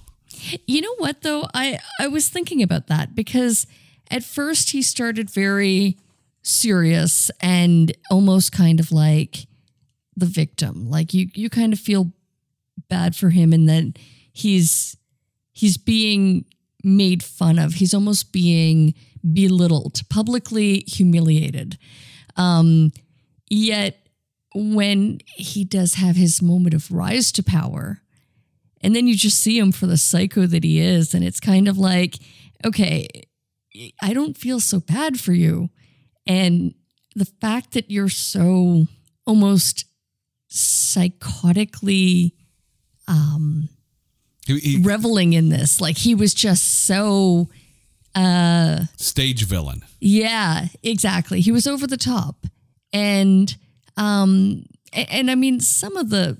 You know what though? I I was thinking about that because at first he started very serious and almost kind of like the victim. Like you you kind of feel bad for him and that he's he's being made fun of. He's almost being belittled, publicly humiliated. Um yet when he does have his moment of rise to power, and then you just see him for the psycho that he is. And it's kind of like, okay, I don't feel so bad for you. And the fact that you're so almost psychotically He, he, reveling in this, like he was just so, uh stage villain. yeah, exactly. He was over the top. And, um, a- and I mean, some of the,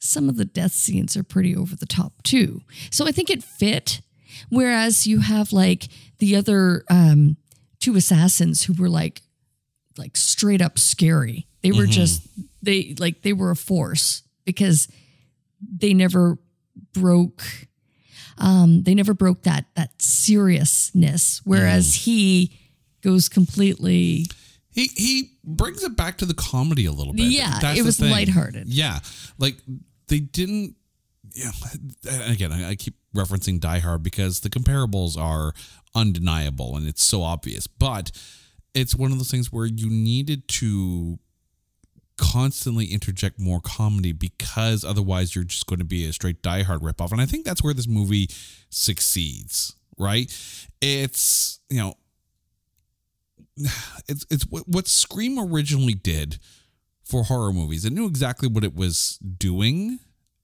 some of the death scenes are pretty over the top too. So I think it fit. Whereas you have like the other um, two assassins who were like like straight up scary. They were just they like they were a force because they never broke um they never broke that that seriousness whereas he goes completely He he brings it back to the comedy a little bit. Yeah, That's it was thing. lighthearted. Yeah, like they didn't. Yeah, again, I, I keep referencing Die Hard because the comparables are undeniable and it's so obvious. But it's one of those things where you needed to constantly interject more comedy because otherwise you're just going to be a straight Die Hard ripoff. And I think that's where this movie succeeds. Right? It's you know it's it's what, what Scream originally did for horror movies. It knew exactly what it was doing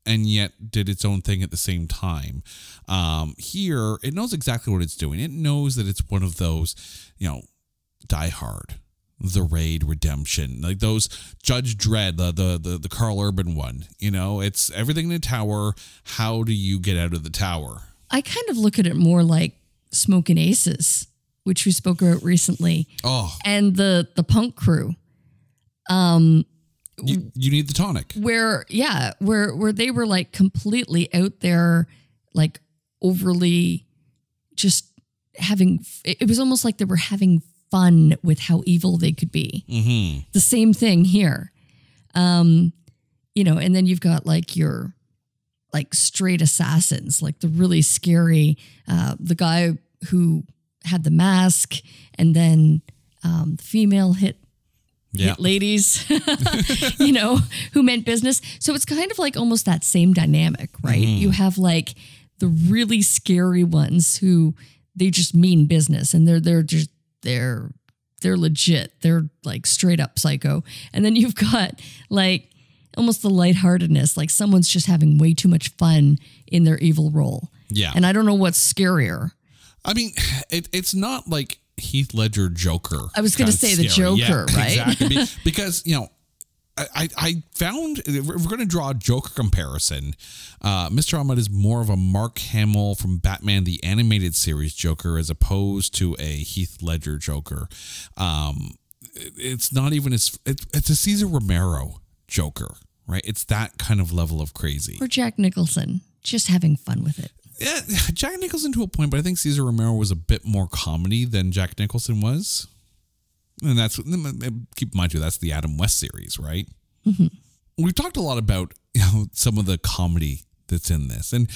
and yet did its own thing at the same time. Um, here, it knows exactly what it's doing. It knows that it's one of those, you know, Die Hard, The Raid, Redemption, like those Judge Dredd, the the the, the Karl Urban one. You know, it's everything in the tower. How do you get out of the tower? I kind of look at it more like Smoking Aces, which we spoke about recently, Oh, and the the punk crew. Um, you, you need the tonic. where yeah where where they were like completely out there like overly just having it was almost like they were having fun with how evil they could be Mm-hmm. the same thing here um you know and then you've got like your like straight assassins like the really scary uh the guy who had the mask and then um the female hit Yeah. hit ladies, you know, who meant business. So it's kind of like almost that same dynamic, right? You have like the really scary ones who they just mean business and they're they're just they're they're legit. They're like straight up psycho. And then you've got like almost the lightheartedness, like someone's just having way too much fun in their evil role. Yeah. And I don't know what's scarier. I mean, it, it's not like Heath Ledger Joker. I was gonna kinda say the scary. Joker, right? Exactly. Because, you know, I, I- found if we're going to draw a Joker comparison. Uh, Mr. Ahmed is more of a Mark Hamill from Batman the Animated Series Joker as opposed to a Heath Ledger Joker. Um, it- it's not even as it, it's a Cesar Romero Joker, right? It's that kind of level of crazy. Or Jack Nicholson, just having fun with it. Yeah, Jack Nicholson to a point, but I think Cesar Romero was a bit more comedy than Jack Nicholson was. And that's keep in mind too. That's the Adam West series, right? We've talked a lot about you know some of the comedy that's in this, and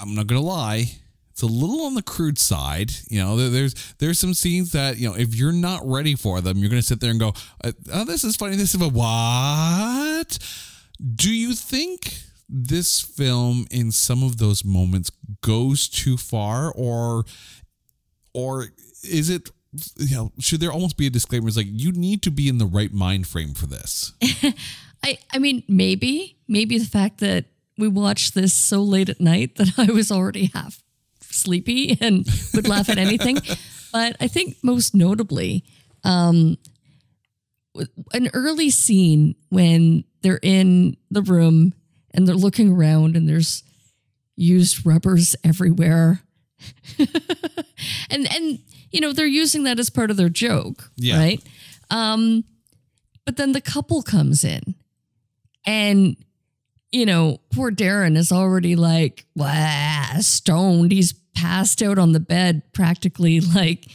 I'm not gonna lie, it's a little on the crude side. You know, there's there's some scenes that you know if you're not ready for them, you're gonna sit there and go, uh, "Oh, this is funny." This is a what? Do you think this film, in some of those moments, goes too far, or or is it? You know, should there almost be a disclaimer? It's like you need to be in the right mind frame for this. I I mean maybe maybe the fact that we watched this so late at night that I was already half sleepy and would laugh at anything. But I think most notably, um, an early scene when they're in the room and they're looking around and there's used rubbers everywhere. and and you know, they're using that as part of their joke, Yeah. right? Um but then the couple comes in and you know, poor Darren is already like stoned. He's passed out on the bed, practically like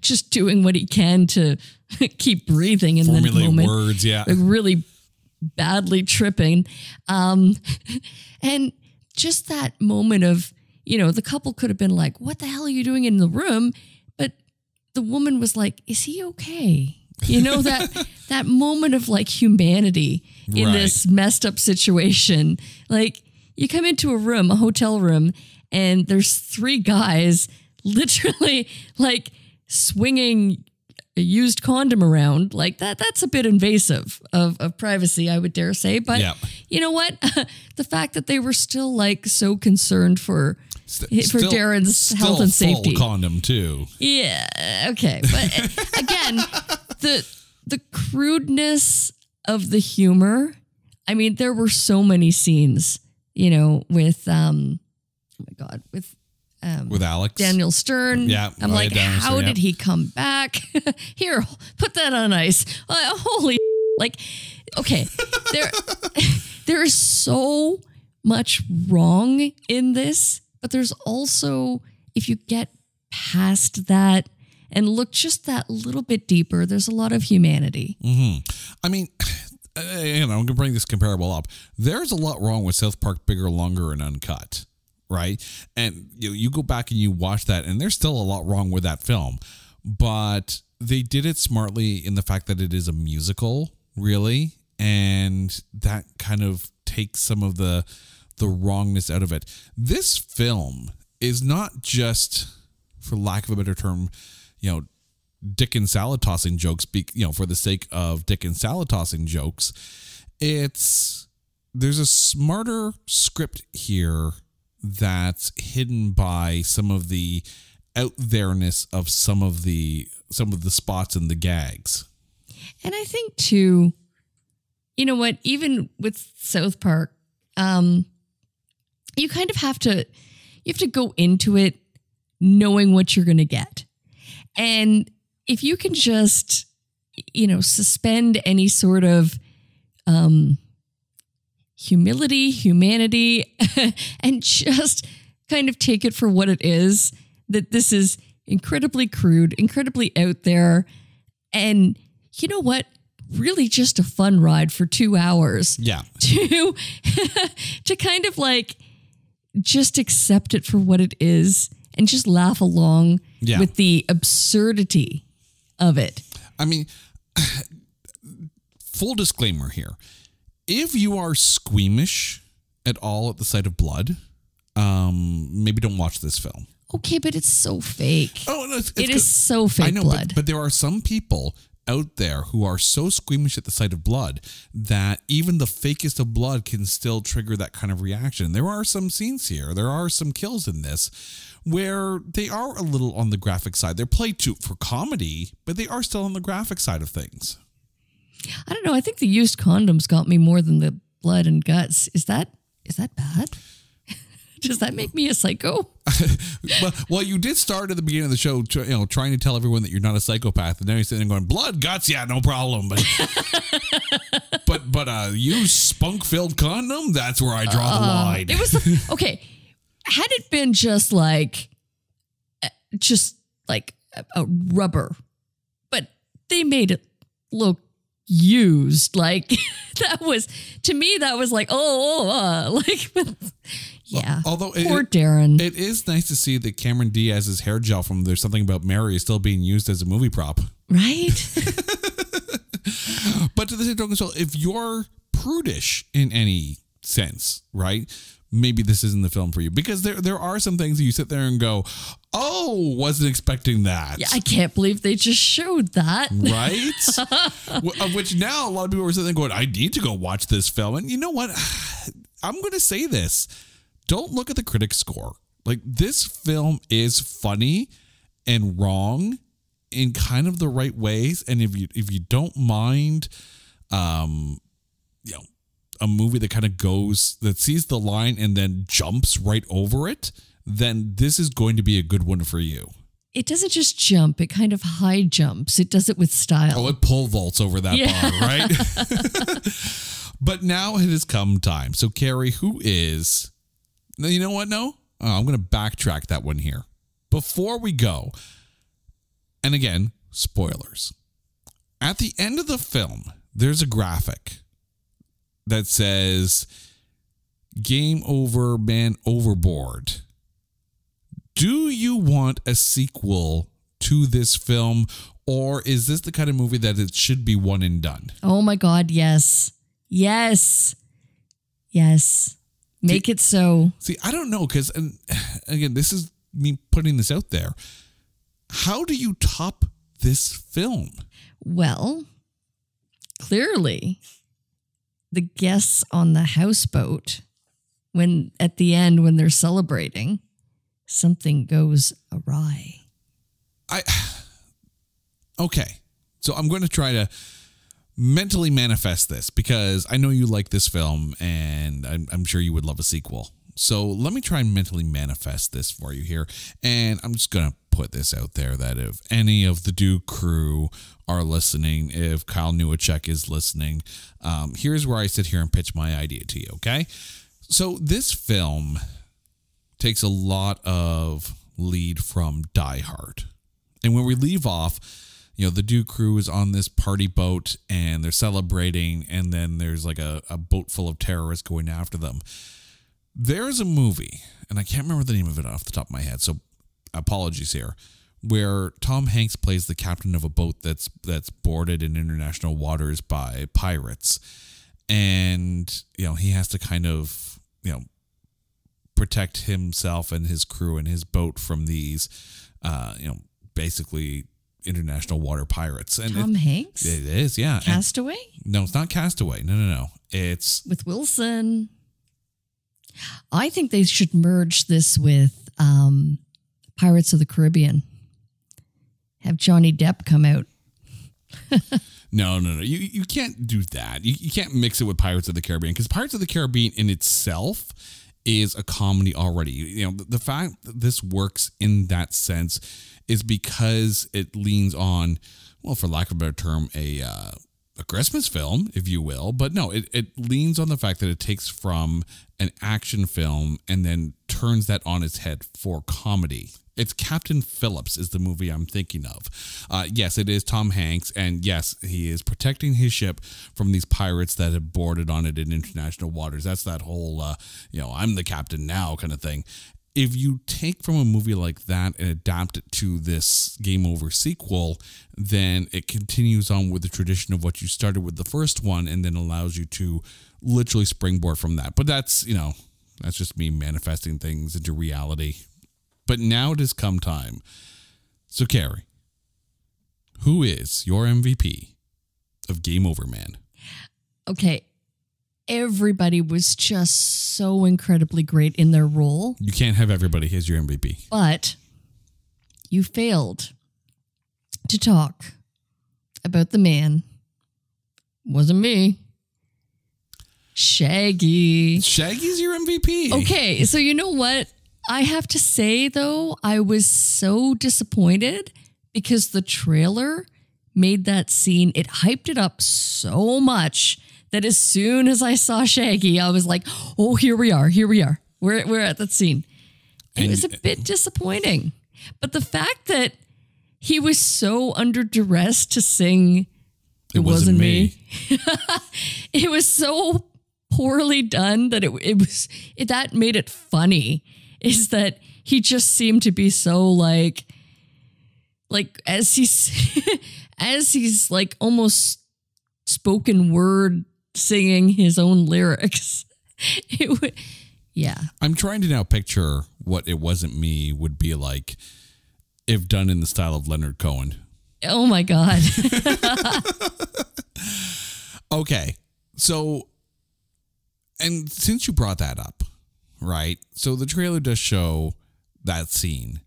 just doing what he can to keep breathing in the Formulate moment words, yeah. like really badly tripping. Um, and just that moment of, you know, the couple could have been like, what the hell are you doing in the room? The woman was like, is he okay? You know, that that moment of like humanity in Right. this messed up situation. Like you come into a room, a hotel room, and there's three guys literally like swinging a used condom around like that that's a bit invasive of, of privacy i would dare say but Yeah. you know what the fact that they were still like so concerned for St- for still- darren's still health and safety condom too. yeah okay but uh, again the the crudeness of the humor i mean there were so many scenes you know with um oh my god with um with Alex. Daniel Stern. Yeah. I'm Oh, like, Daniel how Stern, yeah. did he come back? Here, put that on ice. Uh, holy, like, okay, there, there is so much wrong in this, but there's also, if you get past that and look just that little bit deeper, there's a lot of humanity. Mm-hmm. I mean, you know, I'm gonna bring this comparable up. There's a lot wrong with South Park Bigger, Longer, and Uncut, right? And you you go back and you watch that, and there's still a lot wrong with that film, but they did it smartly in the fact that it is a musical, really, and that kind of takes some of the the wrongness out of it. This film is not just, for lack of a better term, you know, dick and salad tossing jokes be you know for the sake of dick and salad tossing jokes it's there's a smarter script here that's hidden by some of the out there-ness of some of the some of the spots and the gags And I think too, you know what, even with South Park, um, you kind of have to you have to go into it knowing what you're gonna get. And if you can just, you know, suspend any sort of um humility, humanity, and just kind of take it for what it is, that this is incredibly crude, incredibly out there, and you know what? Really just a fun ride for two hours yeah to to kind of like just accept it for what it is and just laugh along Yeah. with the absurdity of it. I mean, full disclaimer here. If you are squeamish at all at the sight of blood, um, maybe don't watch this film. Okay, but it's so fake. Oh, no, it's, It it's so fake I know, blood. But, but there are some people out there who are so squeamish at the sight of blood that even the fakest of blood can still trigger that kind of reaction. There are some scenes here, there are some kills in this where they are a little on the graphic side. They're played to for comedy, but they are still on the graphic side of things. I don't know. I think the used condoms got me more than the blood and guts. Is that is that bad? Does that make me a psycho? well, well, you did start at the beginning of the show, you know, trying to tell everyone that you're not a psychopath, and then you're sitting there going, "Blood, guts, yeah, no problem." But, but, but, uh, you spunk-filled condom, that's where I draw the line. It was the, okay. Had it been just like, uh, just like a, a rubber, but they made it look used. Like that was to me, that was like, oh, oh uh, like yeah. Although it- poor Darren. It is nice to see that Cameron Diaz's hair gel from There's Something About Mary is still being used as a movie prop. right? But to the same token, so if you're prudish in any sense, right? Maybe this isn't the film for you because there there are some things that you sit there and go, "Oh, wasn't expecting that." yeah, I can't believe they just showed that. right? Of which now a lot of people are sitting there going, I need to go watch this film. And you know what? I'm going to say this. Don't look at the critic score. Like, this film is funny and wrong in kind of the right ways. And if you if you don't mind um you know a movie that kind of goes that sees the line and then jumps right over it, then this is going to be a good one for you. It doesn't just jump; it kind of high jumps. It does it with style. Oh, it pole vaults over that Yeah. bar, right? but now it has come time. So, Carrie, who is. You know what? No, Oh, I'm going to backtrack that one here. Before we go, and again, spoilers. At the end of the film, there's a graphic that says Game Over, Man Overboard. Do you want a sequel to this film, or is this the kind of movie that it should be one and done? oh my God! Yes, yes, yes. Make it so. See, I don't know because, and again, this is me putting this out there. How do you top this film? Well, clearly, the guests on the houseboat, when at the end when they're celebrating, something goes awry. I okay, so I'm going to try to mentally manifest this because I know you like this film, and I'm, I'm sure you would love a sequel. So let me try and mentally manifest this for you here, and I'm just gonna put this out there that if any of the Duke crew are listening, if Kyle Newacheck is listening, um, here's where I sit here and pitch my idea to you. Okay, so this film takes a lot of lead from Die Hard. And when we leave off, you know, the Duke crew is on this party boat and they're celebrating, and then there's like a, a boat full of terrorists going after them. There's a movie, and I can't remember the name of it off the top of my head, so apologies here, where Tom Hanks plays the captain of a boat that's that's boarded in international waters by pirates. And, you know, he has to kind of, you know, protect himself and his crew and his boat from these, uh, you know, basically international water pirates. And Tom it, Hanks, it is, yeah. And- Castaway no, it's not Castaway. No, no, no. It's with Wilson. I think they should merge this with um, Pirates of the Caribbean. Have Johnny Depp come out. no, no, no. You you can't do that. You, you can't mix it with Pirates of the Caribbean because Pirates of the Caribbean in itself is a comedy already. You know, the, fact that this works in that sense is because it leans on, well, for lack of a better term, a uh, a Christmas film, if you will. But no, it, it leans on the fact that it takes from an action film and then turns that on its head for comedy. It's Captain Phillips is the movie I'm thinking of. Uh, yes, it is Tom Hanks, and yes, he is protecting his ship from these pirates that have boarded on it in international waters. That's that whole, uh, you know, I'm the captain now kind of thing if you take from a movie like that and adapt it to this game over sequel then it continues on with the tradition of what you started with the first one and then allows you to literally springboard from that but that's you know that's just me manifesting things into reality but now it has come time so carrie who is your mvp of game over man Okay. Everybody was just so incredibly great in their role, you can't have everybody as your mvp but you failed to talk about the man. Wasn't me. Shaggy. shaggy's your mvp Okay, so you know what? I have to say though, I was so disappointed because the trailer made that scene, it hyped it up so much that as soon as I saw Shaggy, I was like, oh, here we are, here we are. We're, we're at that scene. And it was a bit disappointing. But the fact that he was so under duress to sing It wasn't me. it was so poorly done that it it was it, that made it funny is that he just seemed to be so like like as he's as he's like almost spoken word singing his own lyrics it would yeah I'm trying to now picture what it wasn't me would be like if done in the style of Leonard Cohen. oh my god Okay. So, and since you brought that up, right? So the trailer does show that scene.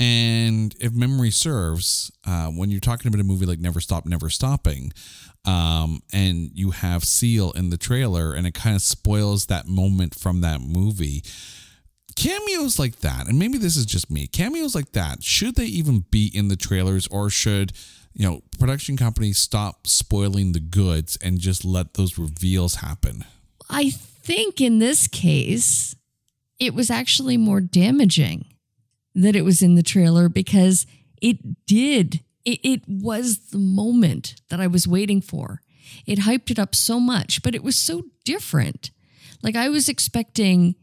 And if memory serves, uh, when you're talking about a movie like Never Stop, Never Stopping, um, and you have Seal in the trailer, and it kind of spoils that moment from that movie. Cameos like that, and maybe this is just me, cameos like that, should they even be in the trailers or should, you know, production companies stop spoiling the goods and just let those reveals happen? I think in this case, it was actually more damaging that it was in the trailer because it did. It, it was the moment that I was waiting for. It hyped it up so much, but it was so different. Like I was expecting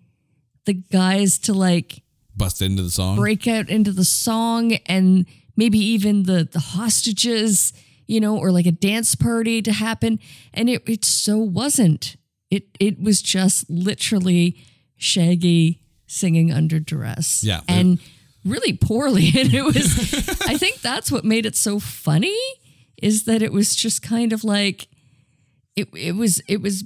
the guys to like Bust into the song? break out into the song and maybe even the the hostages, you know, or like a dance party to happen. And it it so wasn't. It it was just literally Shaggy singing under duress. Yeah. And really poorly. And it was I think that's what made it so funny is that it was just kind of like it it was it was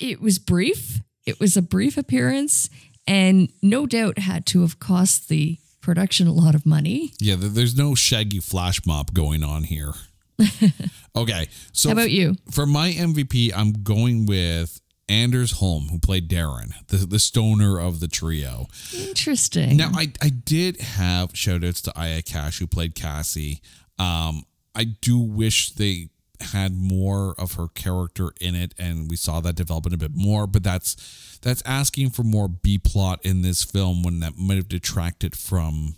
it was brief. It was a brief appearance and no doubt had to have cost the production a lot of money. Yeah, there's no shaggy flash mob going on here. okay, so How about you? For my MVP, I'm going with Anders Holm, who played Darren, the, the stoner of the trio. Interesting. Now, I, I did have shout outs to Aya Cash, who played Cassie. Um, I do wish they had more of her character in it and we saw that development a bit more but that's that's asking for more b plot in this film when that might have detracted from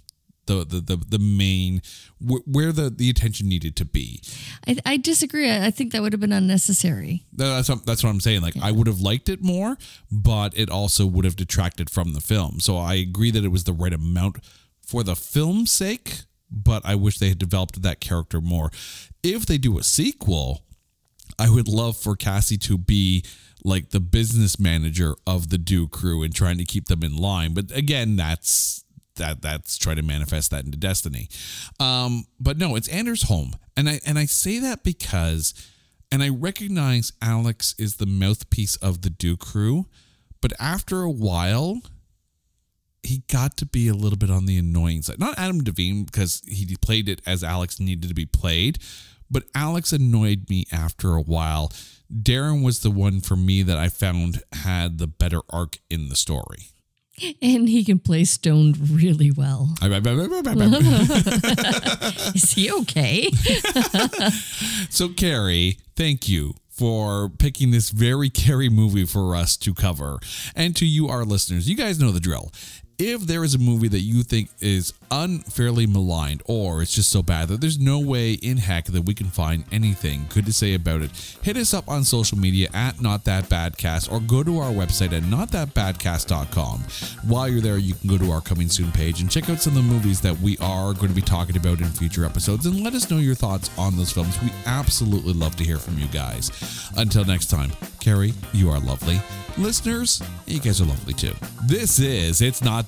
the the the, the main wh- where the the attention needed to be I, I disagree. I think that would have been unnecessary. that's what, that's what I'm saying. Like I would have liked it more, but it also would have detracted from the film. So I agree that it was the right amount for the film's sake, but I wish they had developed that character more. If they do a sequel, I would love for Cassie to be like the business manager of the Do crew and trying to keep them in line. But again, that's that that's try to manifest that into destiny. Um, but no, it's Anders Holm, and I and I say that because, and I recognize Alex is the mouthpiece of the Do crew, but after a while, he got to be a little bit on the annoying side. Not Adam Devine because he played it as Alex needed to be played, but Alex annoyed me after a while. Darren was the one for me that I found had the better arc in the story. And he can play stoned really well. Is he okay? so, Carrie, thank you for picking this very Carrie movie for us to cover. And to you, our listeners, you guys know the drill. If there is a movie that you think is unfairly maligned or it's just so bad that there's no way in heck that we can find anything good to say about it, hit us up on social media at Not That or go to our website at notthatbadcast.com. While you're there, you can go to our coming soon page and check out some of the movies that we are going to be talking about in future episodes and let us know your thoughts on those films. We absolutely love to hear from you guys. Until next time, Carrie, you are lovely. Listeners, you guys are lovely too. This is It's Not